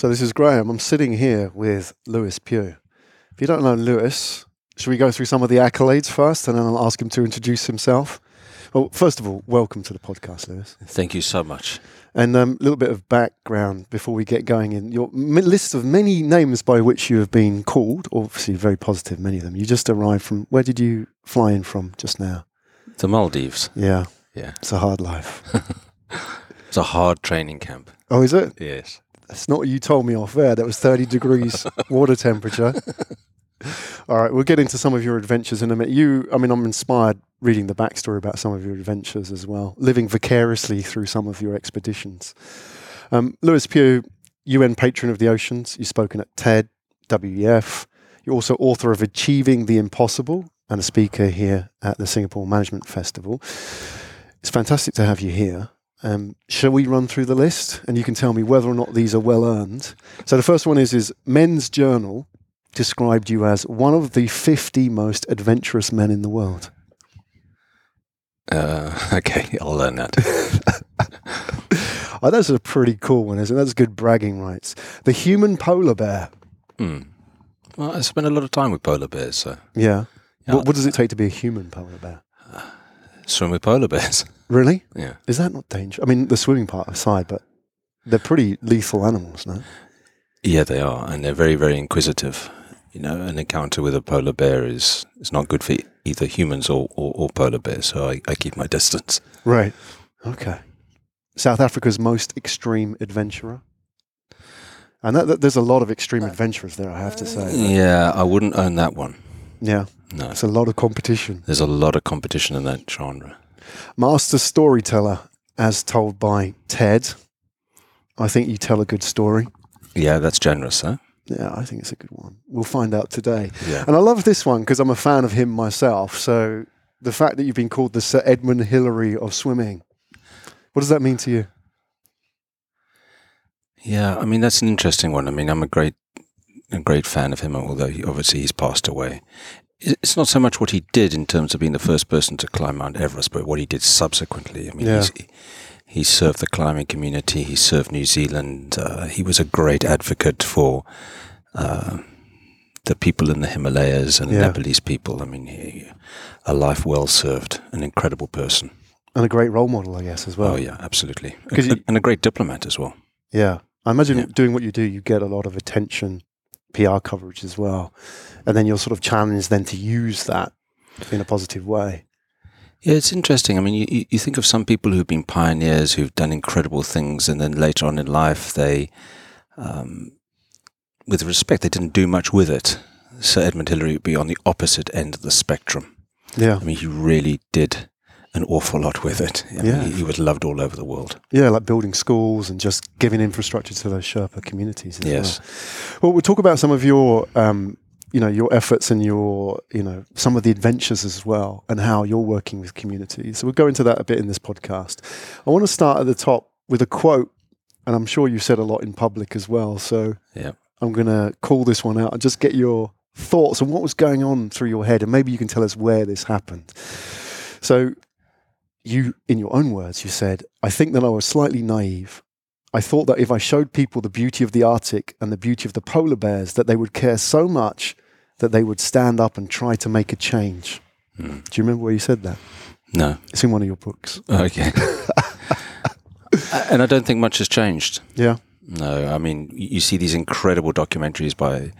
So this is Graham. I'm sitting here with Lewis Pugh. If you don't know Lewis, should we go through some of the accolades first and then I'll ask him to introduce himself? Well, first of all, welcome to the podcast, Lewis. Thank you so much. And a um, little bit of background before we get going in your list of many names by which you have been called, obviously very positive, many of them. You just arrived from, where did you fly in from just now? The Maldives. Yeah. Yeah. It's a hard life. it's a hard training camp. Oh, is it? Yes. That's not what you told me off there. That was 30 degrees water temperature. All right, we'll get into some of your adventures in a minute. You, I mean, I'm inspired reading the backstory about some of your adventures as well, living vicariously through some of your expeditions. Um, Lewis Pugh, UN Patron of the Oceans. You've spoken at TED, WEF. You're also author of Achieving the Impossible and a speaker here at the Singapore Management Festival. It's fantastic to have you here. Um, shall we run through the list and you can tell me whether or not these are well earned? So the first one is is Men's Journal described you as one of the 50 most adventurous men in the world. Uh, okay, I'll learn that. oh, that's a pretty cool one, isn't it? That's good bragging rights. The human polar bear. Mm. Well, I spend a lot of time with polar bears, so. Yeah. yeah. What, what, does it take to be a human polar bear? swim with polar bears. Really? Yeah. Is that not dangerous? I mean, the swimming part aside, but they're pretty lethal animals, no? Yeah, they are, and they're very, very inquisitive. You know, an encounter with a polar bear is is not good for either humans or, or, or polar bears, so I, I keep my distance. Right. Okay. South Africa's most extreme adventurer. And that, that, there's a lot of extreme uh, adventurers there, I have to say. Yeah, I wouldn't own that one. Yeah. No. It's a lot of competition. There's a lot of competition in that genre. Master storyteller, as told by Ted. I think you tell a good story. Yeah, that's generous, huh? Yeah, I think it's a good one. We'll find out today. Yeah. And I love this one because I'm a fan of him myself. So the fact that you've been called the Sir Edmund Hillary of swimming, what does that mean to you? Yeah, I mean that's an interesting one. I mean, I'm a great, a great fan of him, although he, obviously he's passed away. It's not so much what he did in terms of being the first person to climb Mount Everest, but what he did subsequently. I mean, yeah. he served the climbing community. He served New Zealand. Uh, he was a great advocate for uh, the people in the Himalayas and yeah. Nepalese people. I mean, he, a life well served, an incredible person, and a great role model, I guess, as well. Oh yeah, absolutely, a, and a great diplomat as well. Yeah, I imagine yeah. doing what you do, you get a lot of attention, PR coverage as well, and then you're sort of challenged then to use that in a positive way. Yeah, it's interesting. I mean, you, you think of some people who've been pioneers, who've done incredible things, and then later on in life, they, um, with respect, they didn't do much with it. Sir Edmund Hillary would be on the opposite end of the spectrum. Yeah. I mean, he really did an awful lot with it. I yeah. Mean, he, he, was loved all over the world. Yeah, like building schools and just giving infrastructure to those Sherpa communities. yes. Well. well, we'll talk about some of your, um, you know, your efforts and your, you know, some of the adventures as well, and how you're working with communities. So we'll go into that a bit in this podcast. I want to start at the top with a quote, and I'm sure you've said a lot in public as well. So yeah. I'm going to call this one out and just get your thoughts on what was going on through your head, and maybe you can tell us where this happened. So you, in your own words, you said, I think that I was slightly naive. I thought that if I showed people the beauty of the Arctic and the beauty of the polar bears, that they would care so much that they would stand up and try to make a change. Mm. Do you remember where you said that? No. It's in one of your books. Okay. and I don't think much has changed. Yeah. No, I mean, you see these incredible documentaries by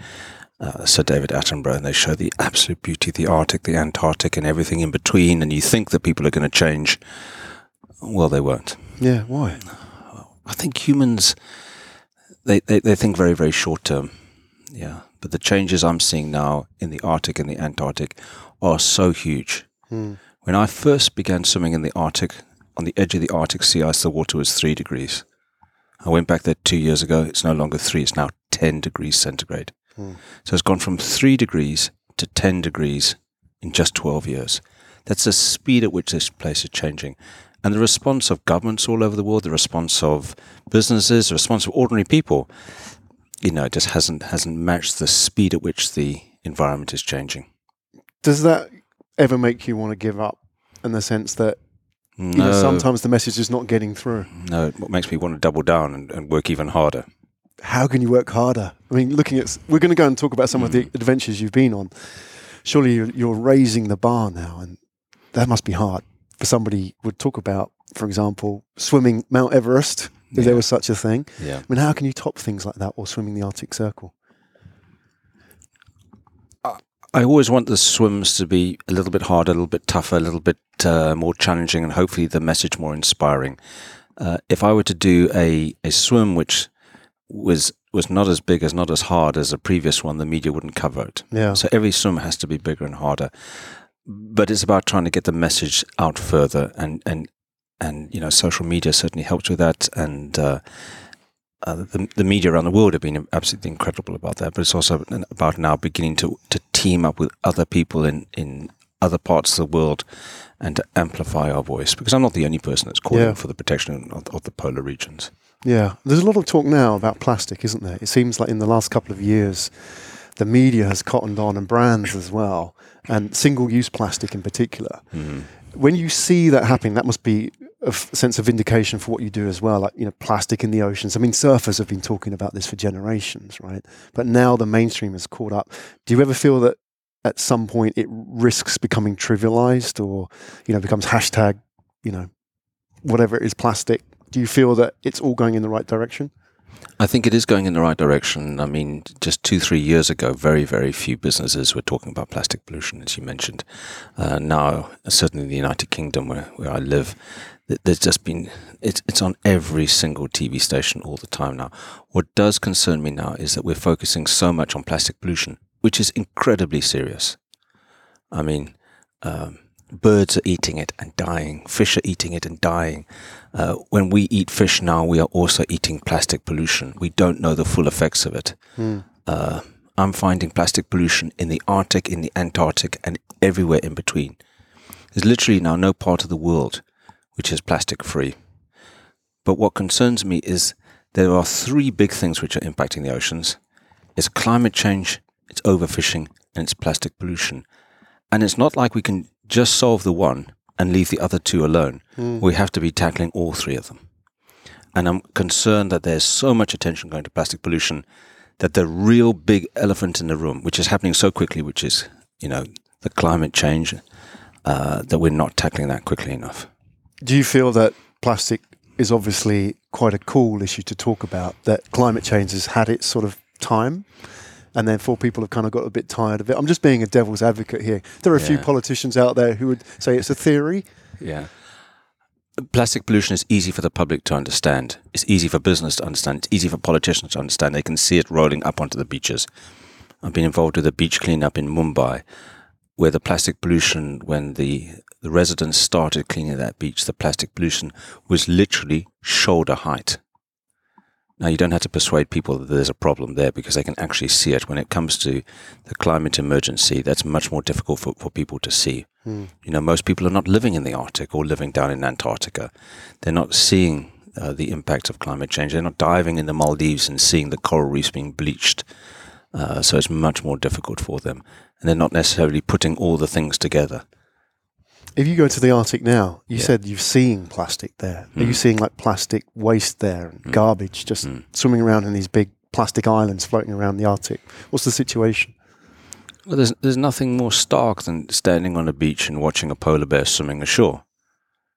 uh, Sir David Attenborough, and they show the absolute beauty of the Arctic, the Antarctic, and everything in between. And you think that people are going to change. Well, they won't. Yeah, why? I think humans, they, they, they think very, very short term. Yeah. But the changes I'm seeing now in the Arctic and the Antarctic are so huge. Hmm. When I first began swimming in the Arctic, on the edge of the Arctic sea ice, the water was three degrees. I went back there two years ago. It's no longer three, it's now 10 degrees centigrade. Hmm. So it's gone from three degrees to 10 degrees in just 12 years. That's the speed at which this place is changing. And the response of governments all over the world, the response of businesses, the response of ordinary people, you know, it just hasn't hasn't matched the speed at which the environment is changing. Does that ever make you want to give up in the sense that no, you know, sometimes the message is not getting through? No, it makes me want to double down and, and work even harder. How can you work harder? I mean, looking at we're going to go and talk about some of the adventures you've been on. Surely you're, you're raising the bar now, and that must be hard for somebody would talk about, for example, swimming Mount Everest if Yeah. there was such a thing. Yeah. I mean, how can you top things like that or swimming the Arctic Circle? I always want the swims to be a little bit harder, a little bit tougher, a little bit uh, more challenging, and hopefully the message more inspiring. Uh, if I were to do a, a swim which was was not as big as not as hard as a previous one, the media wouldn't cover it. Yeah. So every swim has to be bigger and harder. But it's about trying to get the message out further, and and and you know, social media certainly helps with that, and. Uh, uh, the, the media around the world have been absolutely incredible about that, but it's also about now beginning to, to team up with other people in, in other parts of the world and to amplify our voice. Because I'm not the only person that's calling Yeah. for the protection of, of the polar regions. Yeah, there's a lot of talk now about plastic, isn't there? It seems like in the last couple of years, the media has cottoned on and brands as well, and single use plastic in particular. Mm-hmm. When you see that happening, that must be a f- sense of vindication for what you do as well. Like, you know, plastic in the oceans. I mean, surfers have been talking about this for generations, right? But now the mainstream has caught up. Do you ever feel that at some point it risks becoming trivialized or, you know, becomes hashtag, you know, whatever it is, plastic? Do you feel that it's all going in the right direction? I think it is going in the right direction. I mean, just two, three years ago, very, very few businesses were talking about plastic pollution, as you mentioned. Uh, now, certainly in the United Kingdom, where, where I live, there's just been, it's, it's on every single TV station all the time now. What does concern me now is that we're focusing so much on plastic pollution, which is incredibly serious. I mean, um, birds are eating it and dying. Fish are eating it and dying. Uh, when we eat fish now, we are also eating plastic pollution. We don't know the full effects of it. Uh, I'm finding plastic pollution in the Arctic, in the Antarctic, and everywhere in between. There's literally now no part of the world which is plastic free. But what concerns me is there are three big things which are impacting the oceans. It's climate change, it's overfishing, and it's plastic pollution. And it's not like we can just solve the one and leave the other two alone. We have to be tackling all three of them. And I'm concerned that there's so much attention going to plastic pollution that the real big elephant in the room, which is happening so quickly, which is, you know, the climate change, uh, that we're not tackling that quickly enough. Do you feel that plastic is obviously quite a cool issue to talk about? That climate change has had its sort of time, and therefore people have kind of got a bit tired of it. I'm just being a devil's advocate here. There are a few politicians out there who would say it's a theory. Yeah. Plastic pollution is easy for the public to understand. It's easy for business to understand. It's easy for politicians to understand. They can see it rolling up onto the beaches. I've been involved with a beach cleanup in Mumbai, where the plastic pollution, when the, the residents started cleaning that beach, the plastic pollution was literally shoulder height. Now, you don't have to persuade people that there's a problem there because they can actually see it. When it comes to the climate emergency, that's much more difficult for, for people to see. You know, most people are not living in the Arctic or living down in Antarctica. They're not seeing uh, the impact of climate change. They're not diving in the Maldives and seeing the coral reefs being bleached. Uh, so it's much more difficult for them. And they're not necessarily putting all the things together. If you go to the Arctic now, you Yeah. said you're seeing plastic there. Are you Mm. seeing like plastic waste there and garbage just Mm. swimming around in these big plastic islands floating around the Arctic? What's the situation? Well, there's, there's nothing more stark than standing on a beach and watching a polar bear swimming ashore.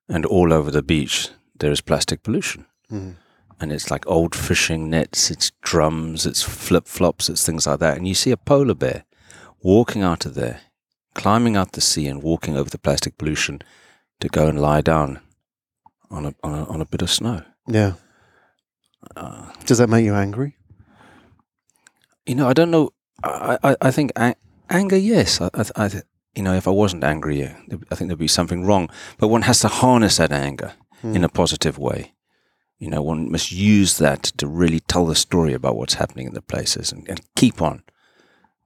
And all over the beach, there is plastic pollution. Mm. and it's like old fishing nets, it's drums, it's flip flops, it's things like that. And you see a polar bear walking out of there, climbing out the sea and walking over the plastic pollution to go and lie down on a on a, on a bit of snow. Yeah. Uh, Does that make you angry? you know, I don't know. I I, I think a- anger, yes. I, I, I you know, if I wasn't angry, I think there'd be something wrong. But one has to harness that anger in a positive way. You know, one must use that to really tell the story about what's happening in the places and, and keep on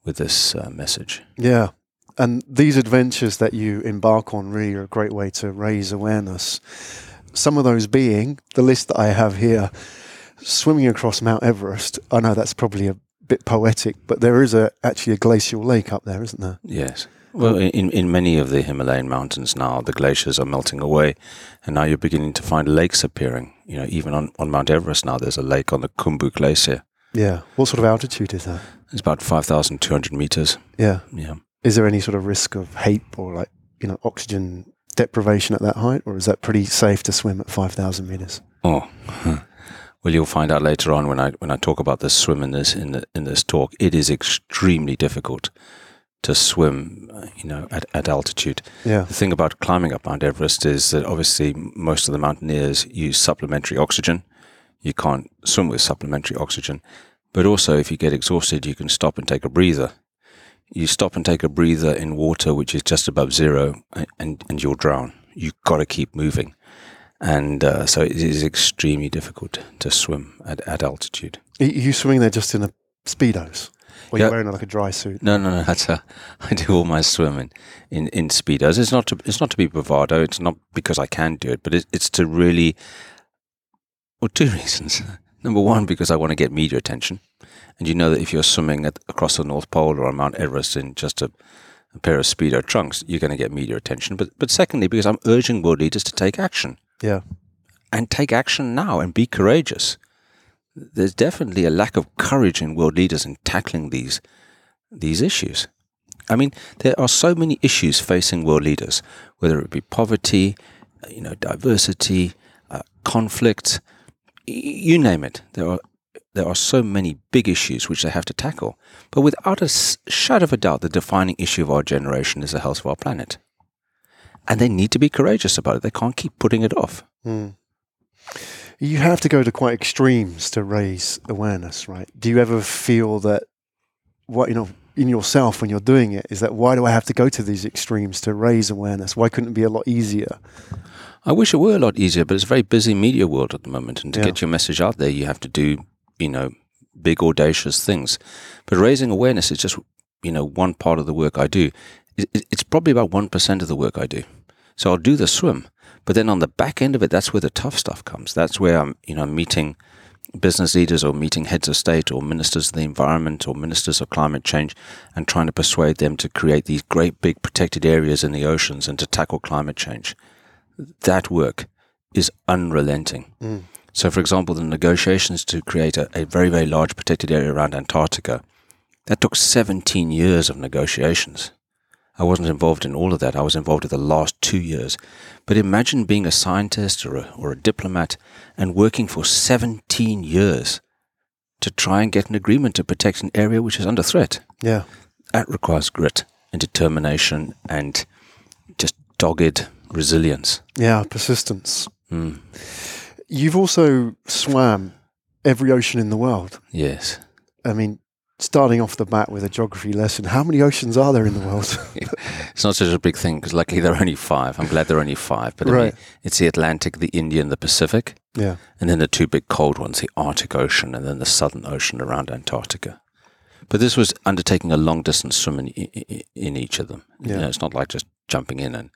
with this uh, message. Yeah. And these adventures that you embark on really are a great way to raise awareness. Some of those being the list that I have here swimming across Mount Everest. I know that's probably a bit poetic, but there is a actually a glacial lake up there, isn't there? Yes. Well, in, in many of the Himalayan mountains now, the glaciers are melting away, and now you're beginning to find lakes appearing. You know, even on, on Mount Everest now, there's a lake on the Khumbu Glacier. Yeah. What sort of altitude is that? It's about 5,200 meters. Yeah. Yeah. Is there any sort of risk of HAPE or like, you know, oxygen deprivation at that height? Or is that pretty safe to swim at 5,000 meters? Oh, well, you'll find out later on when I when I talk about this swim in this in the, in this talk. It is extremely difficult to swim, you know, at, at altitude. Yeah. The thing about climbing up Mount Everest is that obviously most of the mountaineers use supplementary oxygen. You can't swim with supplementary oxygen, but also if you get exhausted, you can stop and take a breather. You stop and take a breather in water which is just above zero, and and, you'll drown. You've got to keep moving and uh, so it is extremely difficult to swim at, at altitude. Are you swimming there just in a speedos? Or Yeah. you're wearing like a dry suit? No, no, no. That's a, I do all my swimming in in speedos. It's not to it's not to be bravado. It's not because I can do it, but it, it's to really. Well, two reasons. Number one, because I want to get media attention, and you know that if you're swimming at, across the North Pole or on Mount Everest in just a, a pair of speedo trunks, you're going to get media attention. But but secondly, because I'm urging world leaders to take action. Yeah. and take action now and be courageous. There's definitely a lack of courage in world leaders in tackling these these issues. I mean, there are so many issues facing world leaders, whether it be poverty, uh, you know, diversity, uh, conflict, y- you name it. There are there are so many big issues which they have to tackle. But without a shadow of a doubt, the defining issue of our generation is the health of our planet. And they need to be courageous about it. They can't keep putting it off. Mm. You have to go to quite extremes to raise awareness, right? Do you ever feel that what you know in yourself when you're doing it is that why do I have to go to these extremes to raise awareness? Why couldn't it be a lot easier? I wish it were a lot easier, but it's a very busy media world at the moment. And to Yeah. get your message out there, you have to do, you know, big audacious things. But raising awareness is just, you know, one part of the work I do. It- it- It's probably about 1% of the work I do. So I'll do the swim. But then on the back end of it, that's where the tough stuff comes. That's where I'm, you know, meeting business leaders or meeting heads of state or ministers of the environment or ministers of climate change and trying to persuade them to create these great big protected areas in the oceans and to tackle climate change that work is unrelenting. Mm. So, for example, the negotiations to create a, a very, very large protected area around Antarctica, that took 17 years of negotiations. I wasn't involved in all of that. I was involved in the last two years. But imagine being a scientist or a, or a diplomat and working for 17 years to try and get an agreement to protect an area which is under threat. Yeah. That requires grit and determination and just dogged resilience. Yeah, persistence. Mm. You've also swam every ocean in the world. Yes. I mean, starting off the bat with a geography lesson, how many oceans are there in the world? It's not such a big thing because luckily there are only five. I'm glad there are only five. But I mean, it's the Atlantic, the Indian, the Pacific, yeah. and then the two big cold ones, the Arctic Ocean and then the Southern Ocean around Antarctica. But this was undertaking a long distance swim in, in, in each of them. You Yeah. know, it's not like just jumping in and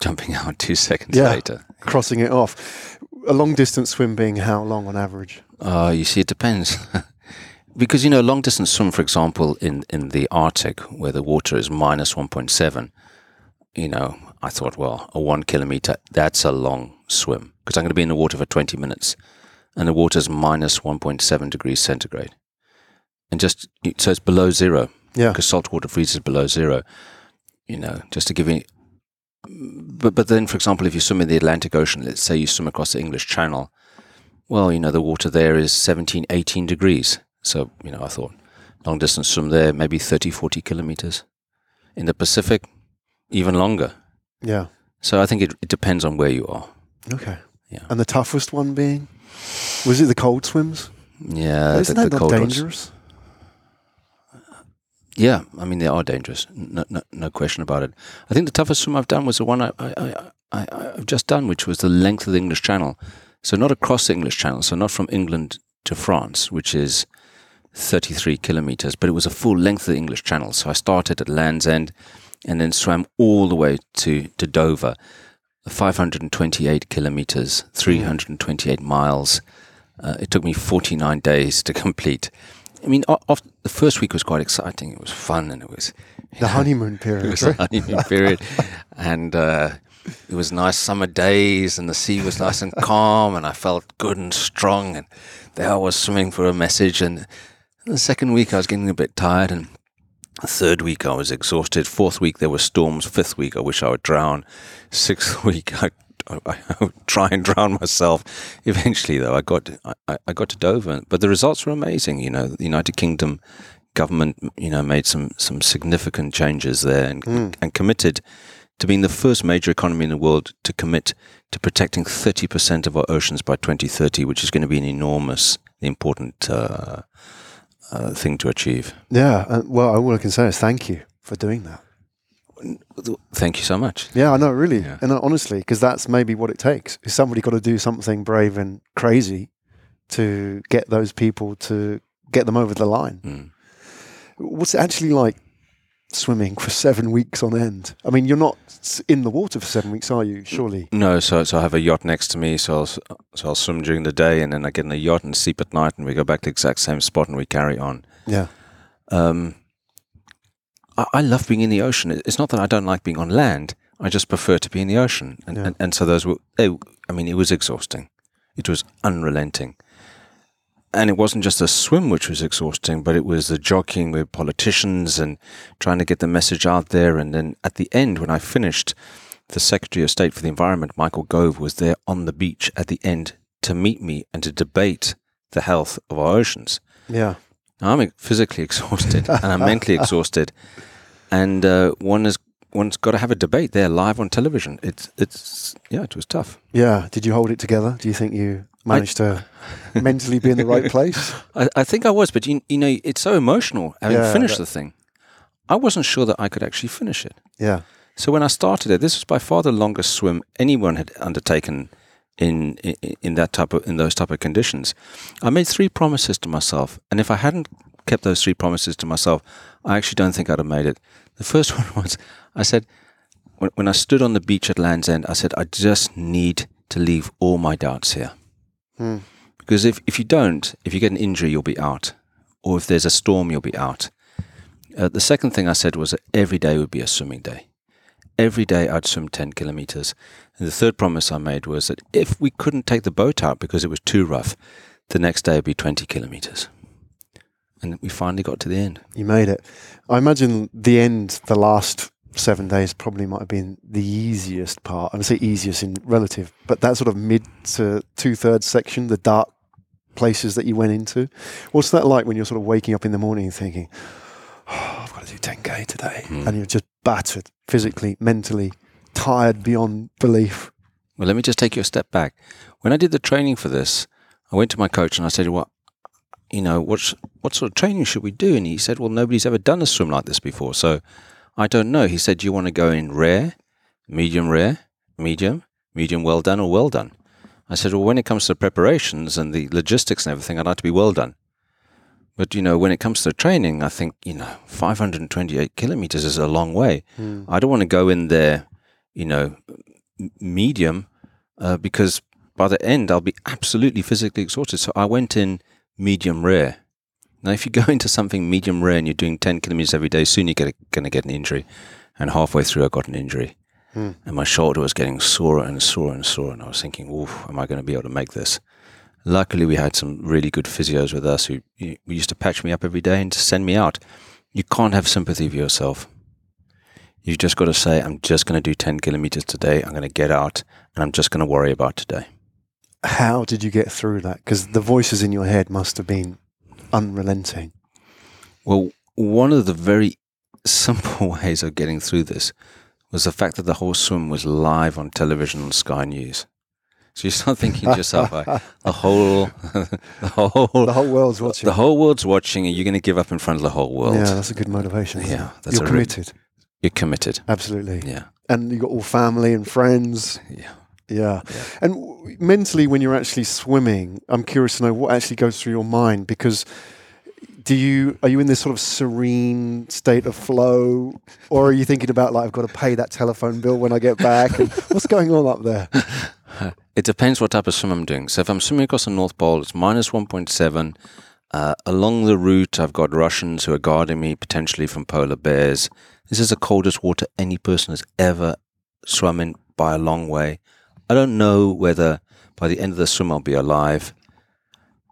jumping out two seconds Yeah. later. Crossing it off. A long distance swim being how long on average? Uh, you see, it depends. because, you know, a long distance swim, for example, in, in the Arctic, where the water is minus 1.7, you know, I thought, well, a one kilometer, that's a long swim. Because I'm going to be in the water for 20 minutes, and the water's minus 1.7 degrees centigrade. And just, so it's below zero, Yeah. because salt water freezes below zero. You know, just to give you. But, but then, for example, if you swim in the Atlantic Ocean, let's say you swim across the English Channel, well, you know, the water there is 17, 18 degrees. So, you know, I thought long distance swim there, maybe 30, 40 kilometers. In the Pacific, even longer. Yeah. So I think it, it depends on where you are. Okay. Yeah. And the toughest one being? Was it the cold swims? Yeah. Isn't the, that the not cold ones. Yeah, I mean they are dangerous, no, no, no question about it. I think the toughest swim I've done was the one I, I, I, I've just done, which was the length of the English Channel. So not across the English Channel, so not from England to France, which is 33 kilometers, but it was a full length of the English Channel. So I started at Land's End and then swam all the way to, to Dover, 528 kilometers, 328 miles. Uh, it took me 49 days to complete. I mean, the first week was quite exciting. It was fun and it was The honeymoon it period. was a right? honeymoon period, and uh, it was nice summer days, and the sea was nice and calm, and I felt good and strong. And there I was swimming for a message. And the second week, I was getting a bit tired, and the third week, I was exhausted. Fourth week, there were storms. Fifth week, I wish I would drown. Sixth week, I I, I would try and drown myself. Eventually, though, I got I, I got to Dover, but the results were amazing. You know, the United Kingdom government, you know, made some some significant changes there and Mm. and committed to being the first major economy in the world to commit to protecting 30% of our oceans by 2030, which is going to be an enormous, important uh, uh, thing to achieve. Yeah. Uh, well, all I can say is thank you for doing that. Thank you so much. Yeah, I know, really. Yeah. And uh, honestly, because that's maybe what it takes. Is somebody got to do something brave and crazy to get those people to get them over the line. Mm. What's it actually like swimming for seven weeks on end? I mean, you're not in the water for seven weeks, are you? Surely. No, so so I have a yacht next to me, so I'll, so I'll swim during the day, and then I get in a yacht and sleep at night, and we go back to the exact same spot, and we carry on. Yeah. Um, I, I love being in the ocean. It's not that I don't like being on land. I just prefer to be in the ocean, and Yeah. and, and so those were. They, I mean, it was exhausting. It was unrelenting, and it wasn't just the swim which was exhausting, but it was the jockeying with politicians and trying to get the message out there. And then at the end, when I finished, the Secretary of State for the Environment, Michael Gove, was there on the beach at the end to meet me and to debate the health of our oceans. Yeah. I'm physically exhausted and I'm mentally exhausted, and uh, one has one's got to have a debate there live on television. It's it's yeah, it was tough. Yeah. Did you hold it together? Do you think you managed to mentally be in the right place? I, I think I was, but you you know, it's so emotional having Yeah, finished that- the thing. I wasn't sure that I could actually finish it. Yeah. So when I started it, this was by far the longest swim anyone had undertaken in, in in that type of in those type of conditions. I made three promises to myself, and if I hadn't kept those three promises to myself, I actually don't think I'd have made it. The first one was I said when, when I stood on the beach at Land's End, I said I just need to leave all my doubts here. Hmm. Because if, if you don't, if you get an injury, you'll be out. Or if there's a storm, you'll be out. Uh, the second thing I said was that every day would be a swimming day. Every day I'd swim 10 kilometers. And the third promise I made was that if we couldn't take the boat out because it was too rough, the next day would be 20 kilometers. And we finally got to the end. You made it. I imagine the end, the last seven days, probably might have been the easiest part. I would say easiest in relative, but that sort of mid to two thirds section, the dark places that you went into. What's that like when you're sort of waking up in the morning and thinking, oh, I've got to do 10K today? Hmm. And you're just battered physically, mentally, tired beyond belief. Well, let me just take you a step back. When I did the training for this, I went to my coach and I said, "What, you know, what's what sort of training should we do?" And he said, "Well, nobody's ever done a swim like this before, so I don't know." He said, "Do you want to go in rare, medium rare, medium, medium well done, or well done?" I said, "Well, when it comes to preparations and the logistics and everything, I'd like to be well done." But you know, when it comes to training, I think you know, 528 kilometers is a long way. I don't want to go in there, you know, m- medium, uh, because by the end I'll be absolutely physically exhausted. So I went in medium rare. Now, if you go into something medium rare and you're doing 10 kilometers every day, soon you're going to get an injury. And halfway through, I got an injury. Hmm. And my shoulder was getting sore and sore and sore. And I was thinking, oof, am I going to be able to make this? Luckily, we had some really good physios with us who who used to patch me up every day and to send me out. You can't have sympathy for yourself. You've just got to say, I'm just going to do 10 kilometers today. I'm going to get out and I'm just going to worry about today. How did you get through that? Because the voices in your head must have been unrelenting. Well, one of the very simple ways of getting through this was the fact that the whole swim was live on television on Sky News. So you start thinking to yourself, like, the whole, the whole, The whole world's watching. the whole world's watching, and you're going to give up in front of the whole world. Yeah, that's a good motivation. Yeah, that's You're a re- committed. You're committed. Absolutely. Yeah, And you've got all family and friends. yeah. Yeah. Yeah. And w- mentally, when you're actually swimming, I'm curious to know what actually goes through your mind because do you are you in this sort of serene state of flow, or are you thinking about like I've got to pay that telephone bill when I get back? And what's going on up there? It depends what type of swim I'm doing. So if I'm swimming across the North Pole, it's minus 1.7. Uh, along the route, I've got Russians who are guarding me potentially from polar bears. This is the coldest water any person has ever swum in by a long way. I don't know whether by the end of the swim I'll be alive.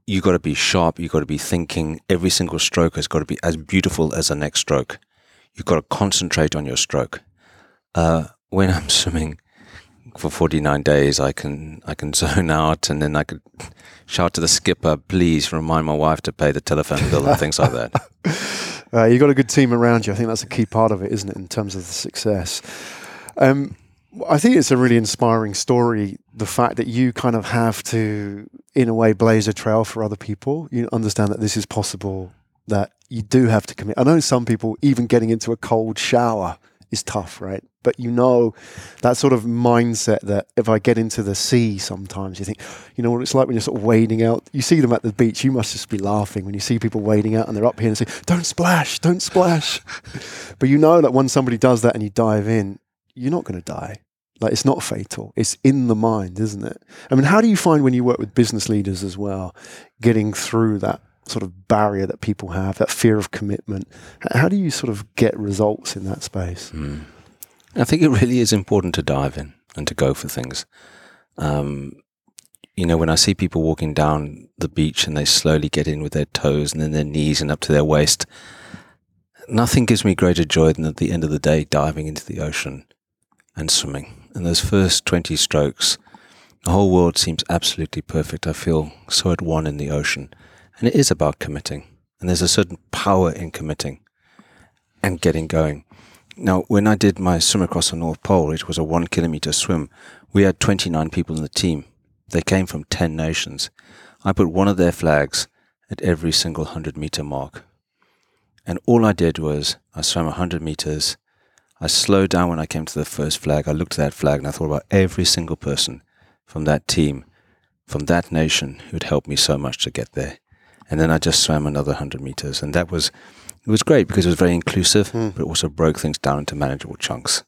You got to be sharp. You got to be thinking. Every single stroke has got to be as beautiful as the next stroke. You've got to concentrate on your stroke. Uh, when I'm swimming for 49 days, I can I can zone out, and then I could shout to the skipper, "Please remind my wife to pay the telephone bill," and things like that. Uh, you've got a good team around you. I think that's a key part of it, isn't it, in terms of the success? Um, I think it's a really inspiring story. The fact that you kind of have to, in a way, blaze a trail for other people. You understand that this is possible. That you do have to commit. I know some people, even getting into a cold shower is tough, right? But you know that sort of mindset that if I get into the sea sometimes, you think, you know what it's like when you're sort of wading out. You see them at the beach, you must just be laughing when you see people wading out and they're up here and say, Don't splash, don't splash. but you know that when somebody does that and you dive in, you're not going to die. Like it's not fatal. It's in the mind, isn't it? I mean, how do you find when you work with business leaders as well, getting through that sort of barrier that people have, that fear of commitment? How do you sort of get results in that space? Mm. I think it really is important to dive in and to go for things. Um, you know, when I see people walking down the beach and they slowly get in with their toes and then their knees and up to their waist, nothing gives me greater joy than at the end of the day diving into the ocean and swimming in those first 20 strokes, the whole world seems absolutely perfect. I feel so at one in the ocean. And it is about committing. And there's a certain power in committing and getting going. Now, when I did my swim across the North Pole, it was a one kilometer swim. We had 29 people in the team. They came from 10 nations. I put one of their flags at every single 100 meter mark. And all I did was I swam 100 meters I slowed down when I came to the first flag. I looked at that flag and I thought about every single person from that team, from that nation who'd helped me so much to get there. And then I just swam another 100 meters. And that was, it was great because it was very inclusive, mm. but it also broke things down into manageable chunks.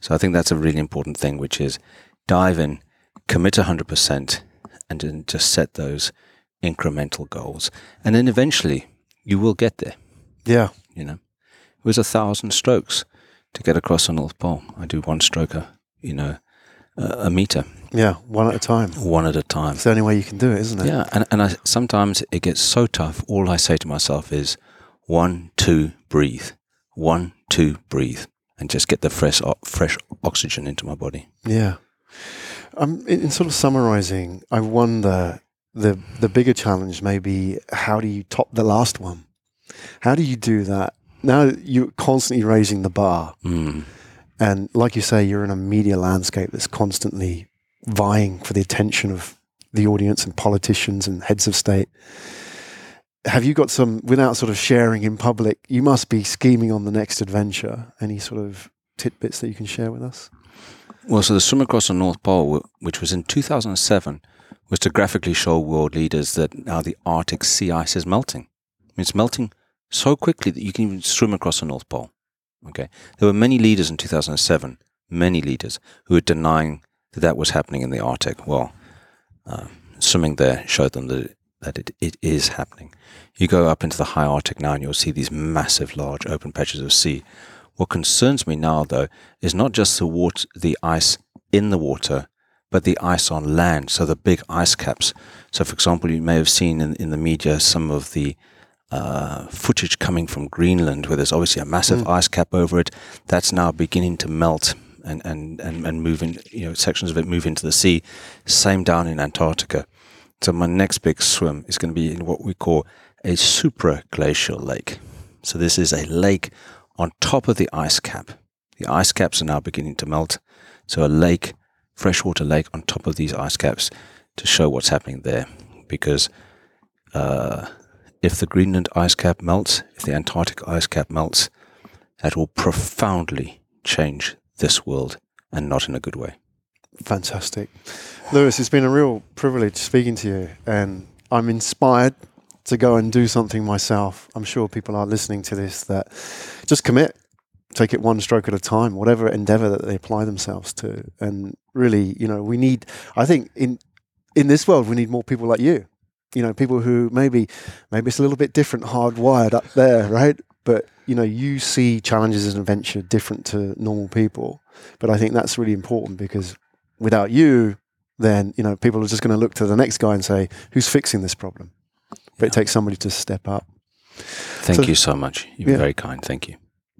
So I think that's a really important thing, which is dive in, commit 100%, and then just set those incremental goals. And then eventually you will get there. Yeah. You know, it was a thousand strokes to get across the North Pole. I do one stroker, you know, a meter. Yeah, one at a time. One at a time. It's the only way you can do it, isn't it? Yeah, and, and I, sometimes it gets so tough. All I say to myself is one, two, breathe. One, two, breathe. And just get the fresh, fresh oxygen into my body. Yeah. Um, in, in sort of summarizing, I wonder the the bigger challenge may be how do you top the last one? How do you do that now you're constantly raising the bar. Mm. And like you say, you're in a media landscape that's constantly vying for the attention of the audience and politicians and heads of state. Have you got some, without sort of sharing in public, you must be scheming on the next adventure? Any sort of tidbits that you can share with us? Well, so the swim across the North Pole, which was in 2007, was to graphically show world leaders that now the Arctic sea ice is melting. It's melting so quickly that you can even swim across the North Pole. Okay, there were many leaders in 2007, many leaders who were denying that that was happening in the Arctic. Well, uh, swimming there showed them that that it, it is happening. You go up into the high Arctic now, and you'll see these massive, large open patches of sea. What concerns me now, though, is not just the water, the ice in the water, but the ice on land. So the big ice caps. So, for example, you may have seen in, in the media some of the uh, footage coming from Greenland, where there's obviously a massive mm. ice cap over it. That's now beginning to melt and, and, and, and move in, you know, sections of it move into the sea. Same down in Antarctica. So my next big swim is going to be in what we call a supraglacial lake. So this is a lake on top of the ice cap. The ice caps are now beginning to melt. So a lake, freshwater lake on top of these ice caps to show what's happening there. Because uh, if the Greenland ice cap melts, if the Antarctic ice cap melts, that will profoundly change this world and not in a good way. Fantastic. Lewis, it's been a real privilege speaking to you, and I'm inspired to go and do something myself. I'm sure people are listening to this that just commit, take it one stroke at a time, whatever endeavor that they apply themselves to. And really, you know, we need, I think in, in this world, we need more people like you you know, people who maybe maybe it's a little bit different, hardwired up there, right? but you know, you see challenges in adventure different to normal people. But I think that's really important because without you, then you know people are just going to look to the next guy and say, "Who's fixing this problem?" But it takes somebody to step up. Thank So- you so much. You've been Yeah. very kind. Thank you.